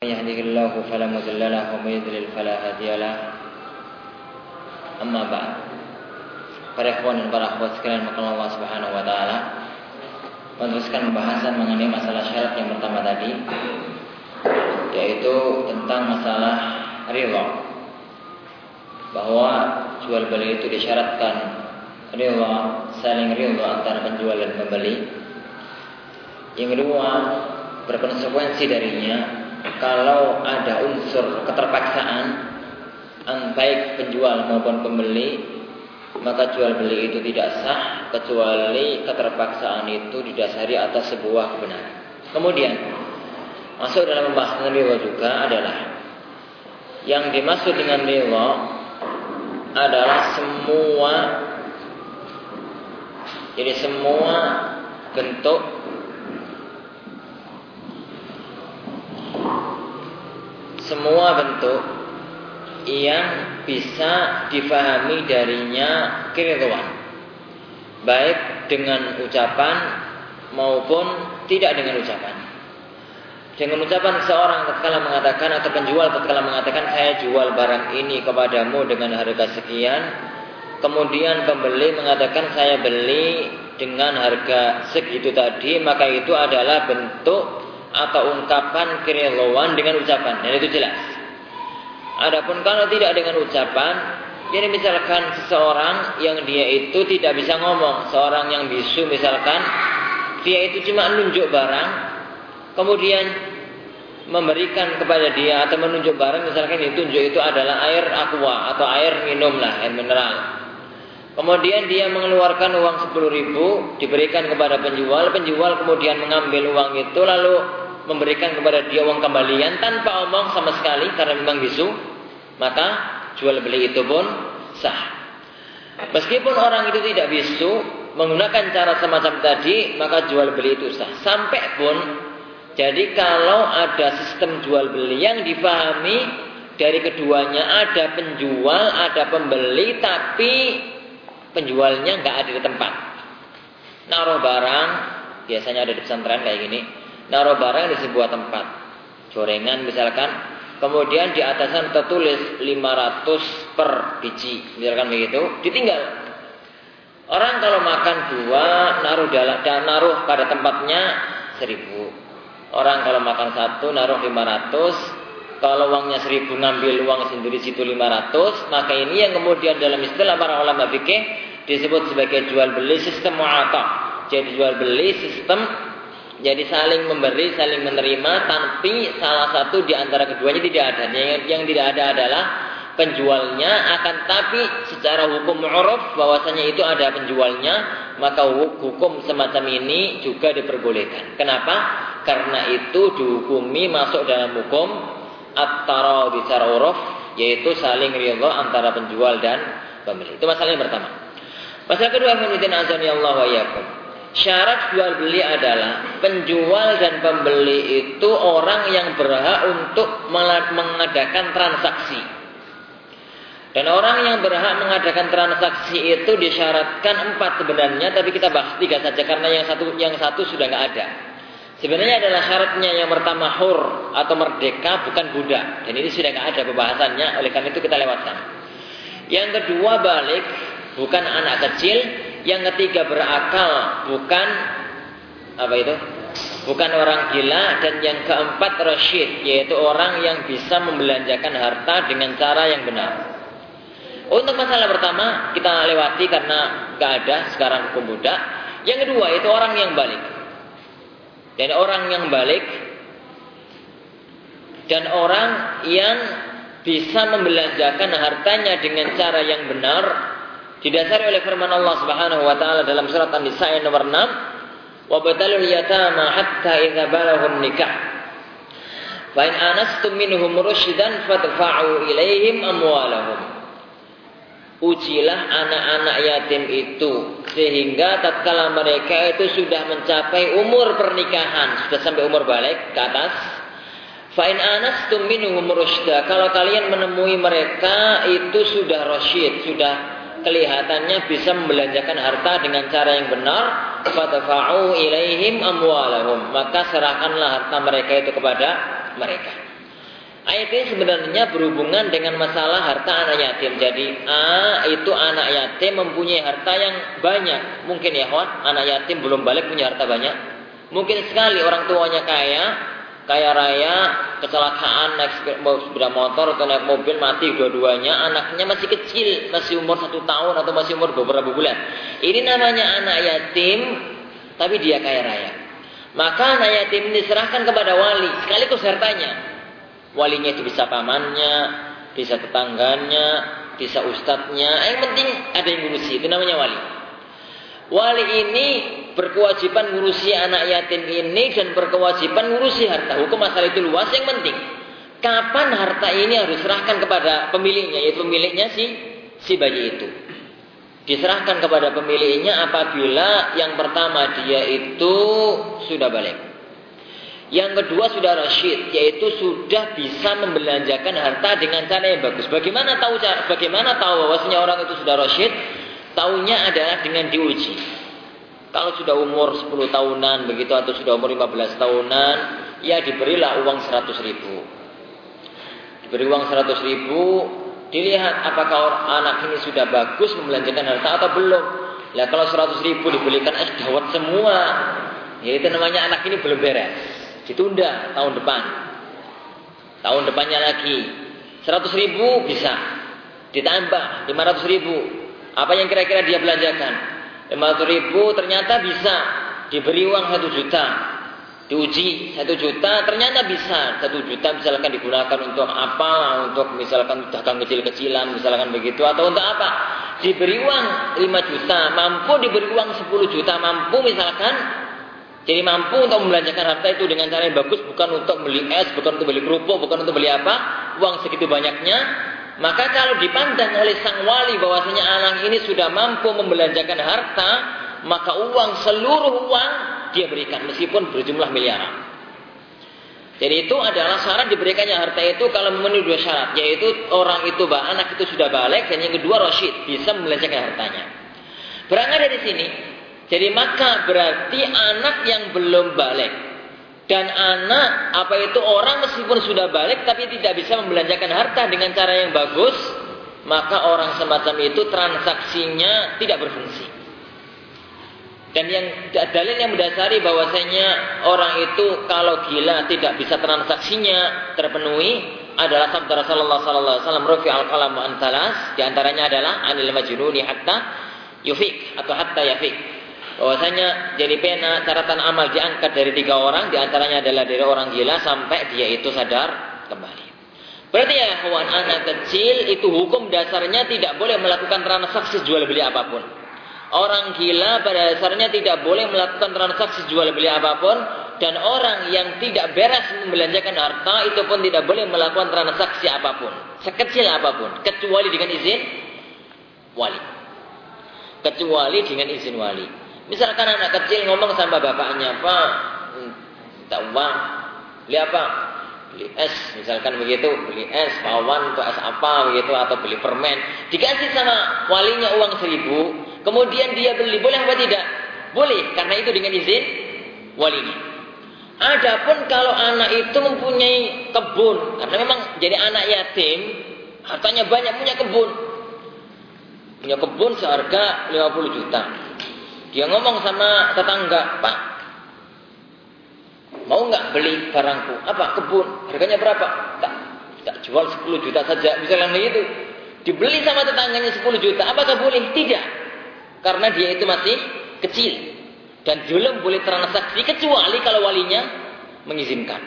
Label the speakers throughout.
Speaker 1: من يهده الله فلا مضل له ومن يضلل فلا هادي له أما بعد Para ikhwan dan para akhwat sekalian maka Allah Subhanahu wa taala meneruskan pembahasan mengenai masalah syarat yang pertama tadi yaitu tentang masalah ridha bahwa jual beli itu disyaratkan ridha saling ridha antara penjual dan pembeli yang kedua berkonsekuensi darinya kalau ada unsur keterpaksaan baik penjual maupun pembeli maka jual beli itu tidak sah kecuali keterpaksaan itu didasari atas sebuah kebenaran. Kemudian masuk dalam pembahasan riwa juga adalah yang dimaksud dengan riwa adalah semua jadi semua bentuk semua bentuk yang bisa difahami darinya keridhaan baik dengan ucapan maupun tidak dengan ucapan. Dengan ucapan seorang tatkala mengatakan atau penjual tatkala mengatakan saya jual barang ini kepadamu dengan harga sekian kemudian pembeli mengatakan saya beli dengan harga segitu tadi maka itu adalah bentuk atau ungkapan keridhaan dengan ucapan. Dan itu jelas. Adapun kalau tidak dengan ucapan, jadi misalkan seseorang yang dia itu tidak bisa ngomong, seorang yang bisu misalkan, dia itu cuma menunjuk barang, kemudian memberikan kepada dia atau menunjuk barang, misalkan ditunjuk itu adalah air aqua atau air minum lah, air mineral. Kemudian dia mengeluarkan uang 10 ribu, diberikan kepada penjual, penjual kemudian mengambil uang itu lalu memberikan kepada dia uang kembalian tanpa omong sama sekali karena memang bisu, maka jual beli itu pun sah. Meskipun orang itu tidak bisu menggunakan cara semacam tadi, maka jual beli itu sah. Sampai pun jadi kalau ada sistem jual beli yang dipahami dari keduanya ada penjual, ada pembeli, tapi penjualnya nggak ada di tempat. Naruh barang, biasanya ada di pesantren kayak gini, naruh barang di sebuah tempat. Gorengan misalkan Kemudian di atasnya tertulis 500 per biji, misalkan begitu, ditinggal. Orang kalau makan dua, naruh dalam dan naruh pada tempatnya 1000. Orang kalau makan satu, naruh 500. Kalau uangnya 1000 ngambil uang sendiri situ 500, maka ini yang kemudian dalam istilah para ulama fikih disebut sebagai jual beli sistem mu'atah. Jadi jual beli sistem jadi saling memberi, saling menerima, tapi salah satu di antara keduanya tidak ada. Yang, yang tidak ada adalah penjualnya, akan tapi secara hukum uruf bahwasanya itu ada penjualnya, maka hukum semacam ini juga diperbolehkan. Kenapa? Karena itu dihukumi masuk dalam hukum at-tara secara uruf, yaitu saling ridha antara penjual dan pembeli. Itu masalah yang pertama. Masalah kedua, azani Allah wa iyyakum. Syarat jual beli adalah penjual dan pembeli itu orang yang berhak untuk mengadakan transaksi. Dan orang yang berhak mengadakan transaksi itu disyaratkan empat sebenarnya, tapi kita bahas tiga saja karena yang satu yang satu sudah nggak ada. Sebenarnya adalah syaratnya yang pertama hur atau merdeka bukan budak. Dan ini sudah nggak ada pembahasannya, oleh karena itu kita lewatkan. Yang kedua balik bukan anak kecil, yang ketiga berakal, bukan apa itu? Bukan orang gila dan yang keempat rasyid, yaitu orang yang bisa membelanjakan harta dengan cara yang benar. Untuk masalah pertama kita lewati karena gak ada sekarang hukum budak. Yang kedua itu orang yang balik. Dan orang yang balik. Dan orang yang bisa membelanjakan hartanya dengan cara yang benar. Didasari oleh firman Allah Subhanahu wa taala dalam surat An-Nisa ayat nomor 6 wa batalul yatama hatta idza balaghu nikah. Fa in anastum minhum rusydan fadfa'u ilaihim amwalahum Ujilah anak-anak yatim itu sehingga tatkala mereka itu sudah mencapai umur pernikahan, sudah sampai umur balik ke atas. Fa'in anastum minhum rusyda. Kalau kalian menemui mereka itu sudah rasyid, sudah kelihatannya bisa membelanjakan harta dengan cara yang benar, fadfa'u ilaihim amwalahum. Maka serahkanlah harta mereka itu kepada mereka. Ini sebenarnya berhubungan dengan masalah harta anak yatim. Jadi A itu anak yatim mempunyai harta yang banyak. Mungkin ya, kawan, anak yatim belum balik punya harta banyak. Mungkin sekali orang tuanya kaya, kaya raya, kecelakaan naik sepeda motor atau naik mobil mati dua-duanya, anaknya masih kecil, masih umur satu tahun atau masih umur beberapa bulan. Ini namanya anak yatim, tapi dia kaya raya. Maka anak yatim diserahkan kepada wali, sekaligus hartanya. Walinya itu bisa pamannya, bisa tetangganya, bisa ustadznya. Yang penting ada yang ngurusi, itu namanya wali. Wali ini berkewajiban ngurusi anak yatim ini dan berkewajiban ngurusi harta. Hukum masalah itu luas yang penting. Kapan harta ini harus serahkan kepada pemiliknya, yaitu pemiliknya si si bayi itu. Diserahkan kepada pemiliknya apabila yang pertama dia itu sudah balik. Yang kedua sudah rasyid, yaitu sudah bisa membelanjakan harta dengan cara yang bagus. Bagaimana tahu cara, bagaimana tahu bahwasanya orang itu sudah rasyid? Taunya adalah dengan diuji. Kalau sudah umur 10 tahunan begitu atau sudah umur 15 tahunan, ya diberilah uang 100 ribu. Diberi uang 100 ribu, dilihat apakah anak ini sudah bagus membelanjakan harta atau belum. Lah kalau 100 ribu dibelikan es dawat semua, ya itu namanya anak ini belum beres. Ditunda tahun depan. Tahun depannya lagi. 100 ribu bisa. Ditambah 500 ribu. Apa yang kira-kira dia belanjakan? 500 ribu ternyata bisa. Diberi uang 1 juta. Diuji 1 juta ternyata bisa. 1 juta misalkan digunakan untuk apa? Untuk misalkan dagang kecil-kecilan misalkan begitu. Atau untuk apa? Diberi uang 5 juta. Mampu diberi uang 10 juta. Mampu misalkan jadi mampu untuk membelanjakan harta itu dengan cara yang bagus bukan untuk beli es, bukan untuk beli kerupuk, bukan untuk beli apa, uang segitu banyaknya. Maka kalau dipandang oleh sang wali bahwasanya anak ini sudah mampu membelanjakan harta, maka uang seluruh uang dia berikan meskipun berjumlah miliaran. Jadi itu adalah syarat diberikannya harta itu kalau memenuhi dua syarat, yaitu orang itu bah anak itu sudah balik dan yang kedua rasyid bisa membelanjakan hartanya. Berangkat dari sini, jadi maka berarti anak yang belum balik dan anak apa itu orang meskipun sudah balik tapi tidak bisa membelanjakan harta dengan cara yang bagus, maka orang semacam itu transaksinya tidak berfungsi. Dan yang dalil yang mendasari bahwasanya orang itu kalau gila tidak bisa transaksinya terpenuhi adalah sabda Rasulullah sallallahu alaihi wasallam al antalas di antaranya adalah anil majnuni hatta yufik atau hatta yafik bahwasanya jadi pena catatan amal diangkat dari tiga orang di antaranya adalah dari orang gila sampai dia itu sadar kembali. Berarti ya kawan anak kecil itu hukum dasarnya tidak boleh melakukan transaksi jual beli apa pun. Orang gila pada dasarnya tidak boleh melakukan transaksi jual beli apa pun dan orang yang tidak beres membelanjakan harta itu pun tidak boleh melakukan transaksi apa pun, sekecil apa pun kecuali dengan izin wali. Kecuali dengan izin wali. Misalkan anak kecil ngomong sama bapaknya, Pak, minta uang, beli apa? Beli es, misalkan begitu, beli es, pawan untuk es apa begitu, atau beli permen. Dikasih sama walinya uang seribu, kemudian dia beli, boleh apa tidak? Boleh, karena itu dengan izin walinya. Adapun kalau anak itu mempunyai kebun, karena memang jadi anak yatim, hartanya banyak punya kebun. Punya kebun seharga 50 juta. Dia ngomong sama tetangga, Pak, mau nggak beli barangku? Apa kebun? Harganya berapa? Tak, tak jual 10 juta saja. Misalnya begitu. Dibeli sama tetangganya 10 juta. Apakah boleh? Tidak. Karena dia itu masih kecil. Dan belum boleh transaksi kecuali kalau walinya mengizinkan.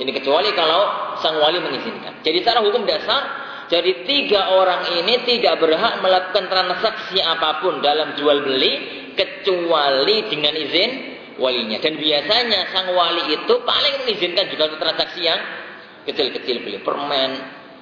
Speaker 1: Ini kecuali kalau sang wali mengizinkan. Jadi secara hukum dasar jadi tiga orang ini tidak berhak melakukan transaksi apa pun dalam jual beli kecuali dengan izin walinya. Dan biasanya sang wali itu paling mengizinkan juga untuk transaksi yang kecil-kecil beli permen,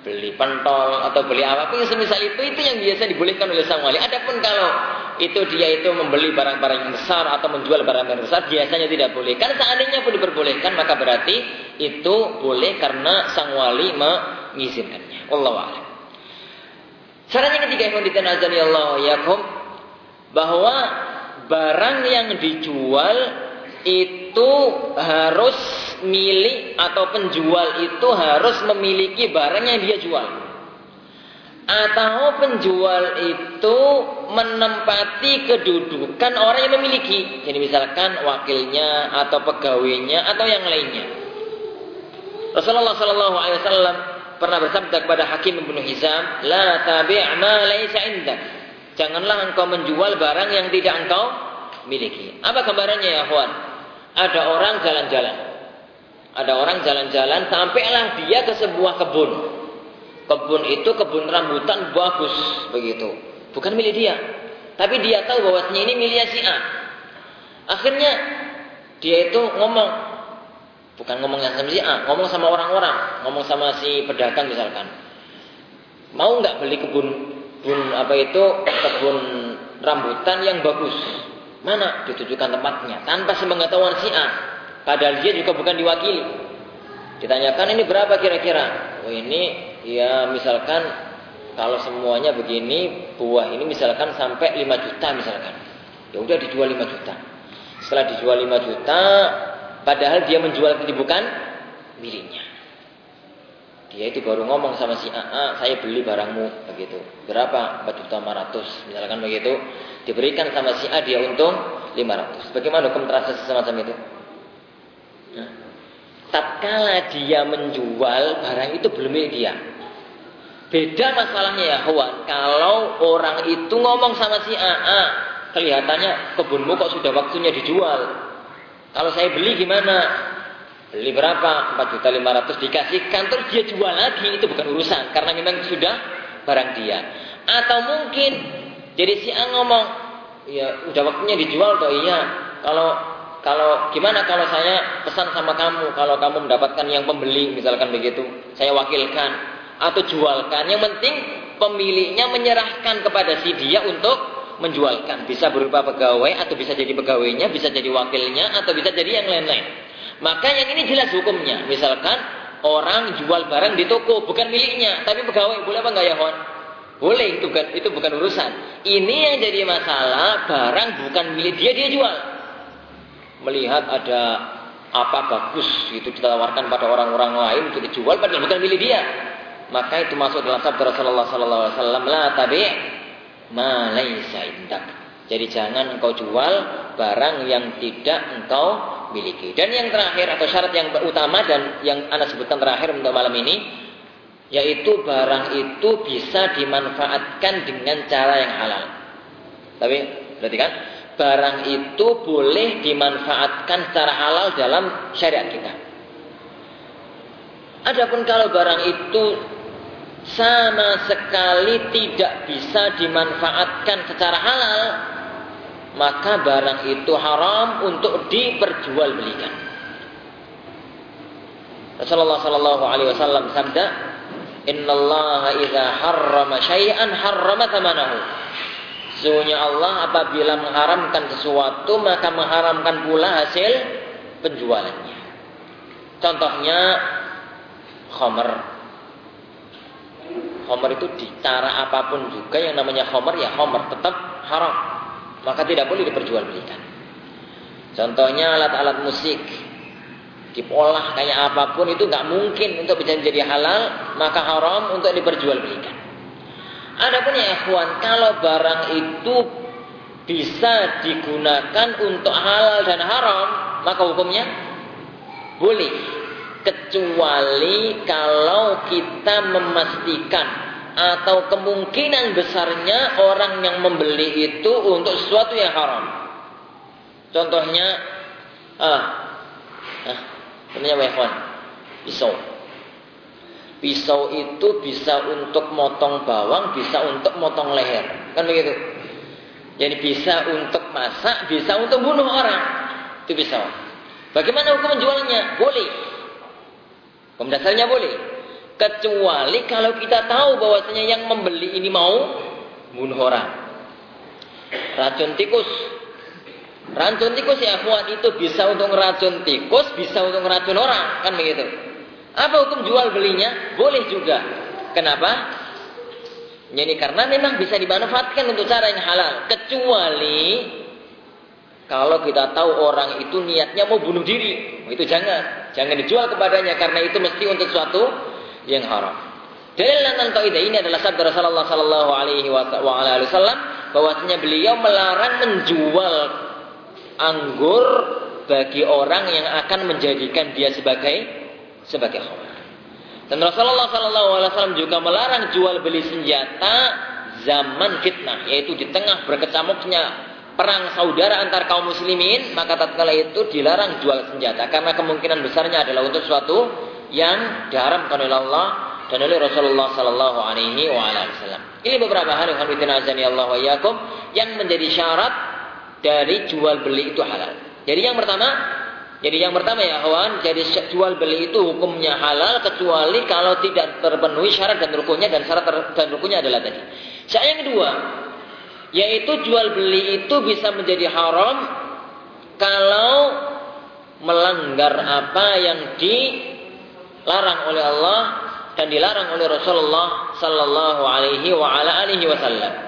Speaker 1: beli pentol atau beli apa pun yang semisal itu itu yang biasa dibolehkan oleh sang wali. Adapun kalau itu dia itu membeli barang-barang yang besar atau menjual barang-barang besar biasanya tidak boleh. Kan seandainya pun diperbolehkan maka berarti itu boleh karena sang wali mengizinkannya. Allah a'lam. Saran yang ketiga yang ditanazani Allah yakum bahwa barang yang dijual itu harus milik atau penjual itu harus memiliki barang yang dia jual. Atau penjual itu menempati kedudukan orang yang memiliki. Jadi misalkan wakilnya atau pegawainya atau yang lainnya. Rasulullah Shallallahu Alaihi Wasallam pernah bersabda kepada Hakim bin Hizam, "La tabi' ma laisa indak." Janganlah engkau menjual barang yang tidak engkau miliki. Apa gambarannya ya, Huan? Ada orang jalan-jalan. Ada orang jalan-jalan sampailah dia ke sebuah kebun. Kebun itu kebun rambutan bagus begitu. Bukan milik dia. Tapi dia tahu bahwasanya ini milik si A. Akhirnya dia itu ngomong bukan ngomong yang sama si A, ngomong sama orang-orang, ngomong sama si pedagang misalkan. Mau nggak beli kebun kebun apa itu kebun rambutan yang bagus? Mana ditujukan tempatnya tanpa sepengetahuan si A. Padahal dia juga bukan diwakili. Ditanyakan ini berapa kira-kira? Oh ini ya misalkan kalau semuanya begini buah ini misalkan sampai 5 juta misalkan. Ya udah dijual 5 juta. Setelah dijual 5 juta padahal dia menjual ini bukan miliknya. Dia itu baru ngomong sama si AA, saya beli barangmu begitu. Berapa? 4 juta 500 misalkan begitu. Diberikan sama si A dia untung 500. Bagaimana hukum transaksi semacam itu? Nah, tatkala dia menjual barang itu belum milik dia. Beda masalahnya ya kawan. Kalau orang itu ngomong sama si AA, kelihatannya kebunmu kok sudah waktunya dijual. Kalau saya beli gimana? Beli berapa? 4 juta 500 dikasihkan terus dia jual lagi itu bukan urusan karena memang sudah barang dia. Atau mungkin jadi si A ngomong, ya udah waktunya dijual toh iya. Kalau kalau gimana kalau saya pesan sama kamu kalau kamu mendapatkan yang pembeli misalkan begitu, saya wakilkan atau jualkan. Yang penting pemiliknya menyerahkan kepada si dia untuk menjualkan. Bisa berupa pegawai atau bisa jadi pegawainya, bisa jadi wakilnya atau bisa jadi yang lain-lain. Maka yang ini jelas hukumnya. Misalkan orang jual barang di toko bukan miliknya, tapi pegawai boleh apa enggak ya, Hon? Boleh itu bukan itu bukan urusan. Ini yang jadi masalah barang bukan milik dia dia jual. Melihat ada apa bagus itu ditawarkan pada orang-orang lain untuk dijual padahal bukan milik dia. Maka itu masuk dalam sabda Rasulullah sallallahu alaihi wasallam la tabi ma laisa indak. Jadi jangan engkau jual barang yang tidak engkau miliki. Dan yang terakhir atau syarat yang utama dan yang Anda sebutkan terakhir untuk malam ini yaitu barang itu bisa dimanfaatkan dengan cara yang halal. Tapi berarti kan barang itu boleh dimanfaatkan secara halal dalam syariat kita. Adapun kalau barang itu sama sekali tidak bisa dimanfaatkan secara halal, maka barang itu haram untuk diperjualbelikan. Rasulullah sallallahu alaihi wasallam sabda, "Innallaha idza harrama syai'an harrama thamanahu." Sesungguhnya Allah apabila mengharamkan sesuatu maka mengharamkan pula hasil penjualannya. Contohnya khomer. Khomer itu di cara apa pun juga yang namanya khomer ya khomer tetap haram maka tidak boleh diperjualbelikan. Contohnya alat-alat musik diolah kayak apa pun itu nggak mungkin untuk bisa menjadi halal, maka haram untuk diperjualbelikan. Adapun ya ikhwan, kalau barang itu bisa digunakan untuk halal dan haram, maka hukumnya boleh. Kecuali kalau kita memastikan atau kemungkinan besarnya orang yang membeli itu untuk sesuatu yang haram. Contohnya, ah, ah, apa Pisau. Pisau itu bisa untuk motong bawang, bisa untuk motong leher, kan begitu? Jadi bisa untuk masak, bisa untuk bunuh orang. Itu pisau. Bagaimana hukum menjualnya? Boleh. Hukum boleh. Kecuali kalau kita tahu bahwasanya yang membeli ini mau bunuh orang. Racun tikus. Racun tikus ya kuat itu bisa untuk racun tikus, bisa untuk racun orang, kan begitu. Apa hukum jual belinya? Boleh juga. Kenapa? Jadi karena memang bisa dimanfaatkan untuk cara yang halal. Kecuali kalau kita tahu orang itu niatnya mau bunuh diri, itu jangan. Jangan dijual kepadanya karena itu mesti untuk sesuatu yang haram. Dalil tentang kaidah ini adalah sabda Rasulullah sallallahu alaihi wasallam bahwasanya beliau melarang menjual anggur bagi orang yang akan menjadikan dia sebagai sebagai khamar. Dan Rasulullah sallallahu alaihi wasallam juga melarang jual beli senjata zaman fitnah, yaitu di tengah berkecamuknya perang saudara antar kaum muslimin, maka tatkala itu dilarang jual senjata karena kemungkinan besarnya adalah untuk suatu yang diharamkan oleh Allah dan oleh Rasulullah sallallahu alaihi wasallam. Ini beberapa hal yang azani Allah wa yang menjadi syarat dari jual beli itu halal. Jadi yang pertama, jadi yang pertama ya kawan, jadi jual beli itu hukumnya halal kecuali kalau tidak terpenuhi syarat dan rukunnya dan syarat dan rukunnya adalah tadi. Syarat yang kedua, yaitu jual beli itu bisa menjadi haram kalau melanggar apa yang dilarang oleh Allah dan dilarang oleh Rasulullah sallallahu alaihi wa ala alihi wasallam.